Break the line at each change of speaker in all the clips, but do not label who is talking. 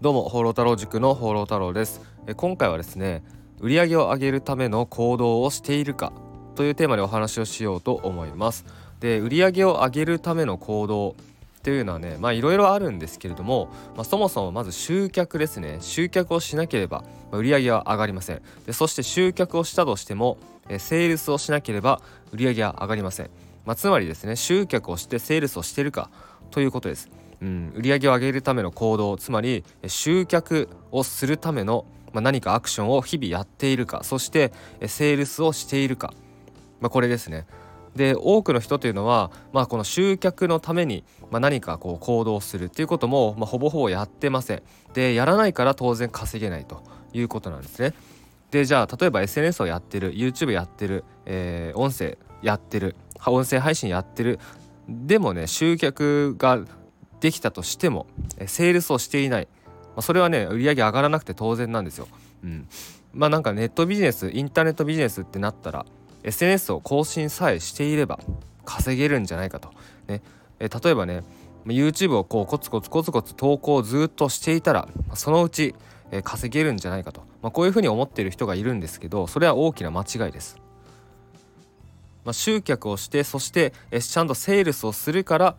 どうも放浪太郎塾の放浪太郎です。え今回はですね売上を上げるための行動をしているかというテーマでお話をしようと思います。で売上を上げるための行動っていうのはねまあいろいろあるんですけれども、まあ、そもそもまず集客ですね。集客をしなければ、まあ、売上は上がりません。でそして集客をしたとしてもえセールスをしなければ売り上げは上がりません、まあ、つまりですね集客をしてセールスをしているかということです。うん、売上を上げるための行動つまり集客をするための、まあ、何かアクションを日々やっているかそしてセールスをしているか、まあ、これですね。で多くの人というのは、まあ、この集客のために、まあ、何かこう行動するっていうことも、まあ、ほぼほぼやってません。でやらないから当然稼げないということなんですね。でじゃあ例えば SNS をやってる YouTube やってる、えー、音声やってる音声配信やってるでもね集客ができたとしてもセールスをしていない、まあ、それはね売り上げ上がらなくて当然なんですよ。うん、まあなんかネットビジネスインターネットビジネスってなったら SNS を更新さえしていれば稼げるんじゃないかと。ね、え例えばね YouTube をこうコツコツコツコツ投稿をずっとしていたらそのうち稼げるんじゃないかと、まあ、こういうふうに思っている人がいるんですけどそれは大きな間違いです。まあ、集客をしてそしてちゃんとセールスをするから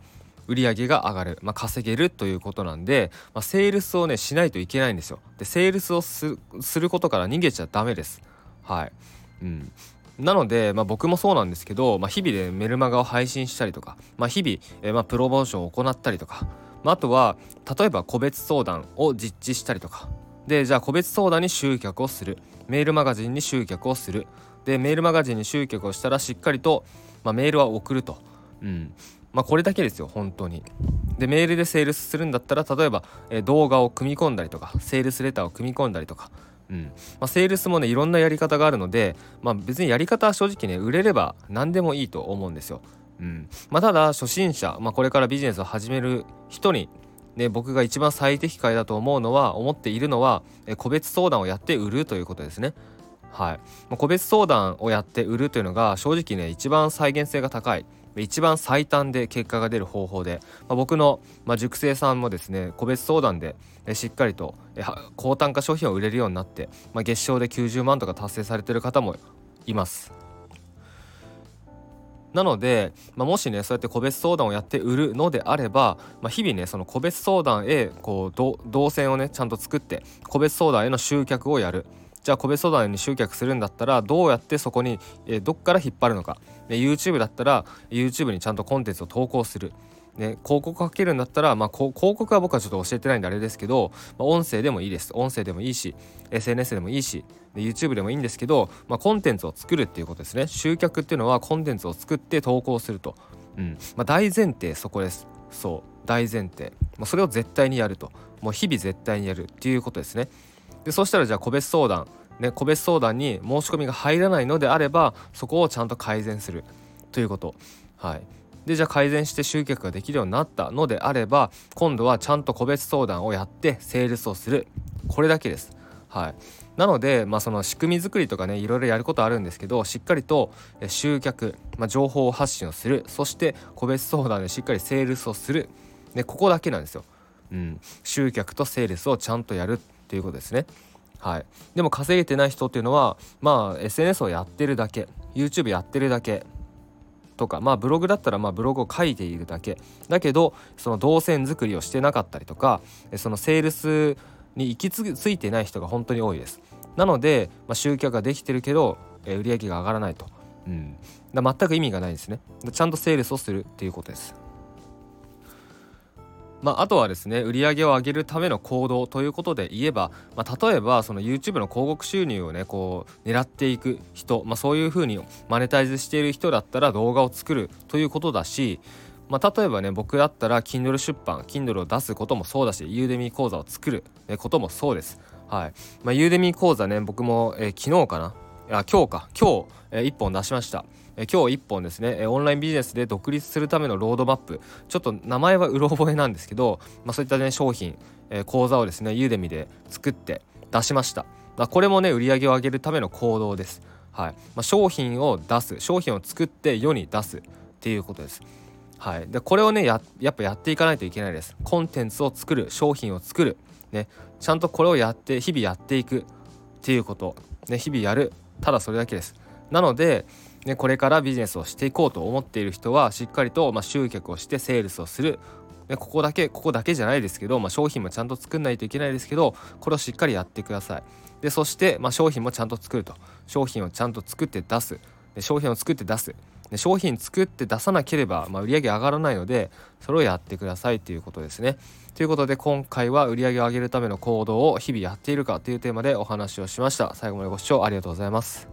売り上げが上がる、まあ、稼げるということなんで、まあ、セールスをねしないといけないんですよ。でセールスをすることから逃げちゃダメです。はい。うん。なので、まあ、僕もそうなんですけど、まあ、日々でメルマガを配信したりとか、まあ、日々、えー、まあ、プロモーションを行ったりとか、まあ、あとは例えば個別相談を実地したりとか。でじゃあ個別相談に集客をする。メールマガジンに集客をする。でメールマガジンに集客をしたらしっかりと、まあ、メールは送ると、うん、まあこれだけですよ本当に。でメールでセールスするんだったら例えば、え動画を組み込んだりとかセールスレターを組み込んだりとか、うんまあ、セールスもねいろんなやり方があるので、まあ、別にやり方は正直ね売れれば何でもいいと思うんですよ。うんまあ、ただ初心者、まあ、これからビジネスを始める人にね、僕が一番最適解だと思うのは思っているのはえ個別相談をやって売るということですね。はいま、個別相談をやって売るというのが正直ね一番再現性が高い一番最短で結果が出る方法で、まあ、僕の、まあ、塾生さんもですね個別相談でえしっかりとえ高単価商品を売れるようになって、まあ、月賞で90万とか達成されてる方もいます。なので、まあ、もしねそうやって個別相談をやって売るのであれば、まあ、日々ねその個別相談へこう動線をねちゃんと作って個別相談への集客をやるじゃあ個別相談に集客するんだったらどうやってそこに、えー、どっから引っ張るのか、ね、YouTube だったら YouTube にちゃんとコンテンツを投稿する。ね、広告かけるんだったら、まあ、広告は僕はちょっと教えてないんであれですけど、まあ、音声でもいいです。音声でもいいし SNS でもいいしで YouTube でもいいんですけど、まあ、コンテンツを作るっていうことですね。集客っていうのはコンテンツを作って投稿すると、うん。まあ、大前提そこです。そう。大前提、まあ、それを絶対にやると。もう日々絶対にやるっていうことですね。でそしたらじゃあ個別相談。ね、個別相談に申し込みが入らないのであればそこをちゃんと改善する。ということ。はい。でじゃあ改善して集客ができるようになったのであれば今度はちゃんと個別相談をやってセールスをする。これだけです。はい、なので、まあ、その仕組み作りとかねいろいろやることあるんですけどしっかりと集客、まあ、情報発信をする。そして個別相談でしっかりセールスをする、ね、ここだけなんですよ。うん、集客とセールスをちゃんとやるっていうことですね。はい、でも稼げてない人っていうのはまあ SNS をやってるだけ YouTube やってるだけとかまあブログだったらまあブログを書いているだけ。だけどその動線作りをしてなかったりとかそのセールスに行き着いてない人が本当に多いです。なので、まあ、集客ができてるけど、え売り上げが上がらないと、うん、だ全く意味がないですね。ちゃんとセールスをするっていうことです。まあ、あとはですね売り上げを上げるための行動ということで言えば、まあ、例えばその YouTube の広告収入をねこう狙っていく人、まあ、そういうふうにマネタイズしている人だったら動画を作るということだしまあ、例えばね僕だったら Kindle 出版 Kindle を出すこともそうだしユーデミー講座を作ることもそうです。はいまあ、ユーデミー講座ね僕も、えー、昨日かな？あ今日か今日、えー、1本出しました。え今日1本ですね。オンラインビジネスで独立するためのロードマップ。ちょっと名前はうろ覚えなんですけど、まあ、そういったね商品、え講座をですねユーデミで作って出しました、まあ、これもね売り上げを上げるための行動です。はい。まあ、商品を出す商品を作って世に出すっていうことです。はい、でこれをねややっぱやっていかないといけないです。コンテンツを作る商品を作る。ね。ちゃんとこれをやって日々やっていくっていうこと、ね、日々やる。ただそれだけです。なので、ね、これからビジネスをしていこうと思っている人はしっかりと、まあ、集客をしてセールスをする。ね、ここだけここだけじゃないですけど、まあ、商品もちゃんと作んないといけないですけどこれをしっかりやってください。でそして、まあ、商品もちゃんと作ると。商品をちゃんと作って出す。で商品を作って出す。で商品作って出さなければ、まあ、売上上がらないのでそれをやってくださいということですね。ということで今回は売上を上げるための行動を日々やっているかというテーマでお話をしました。最後までご視聴ありがとうございます。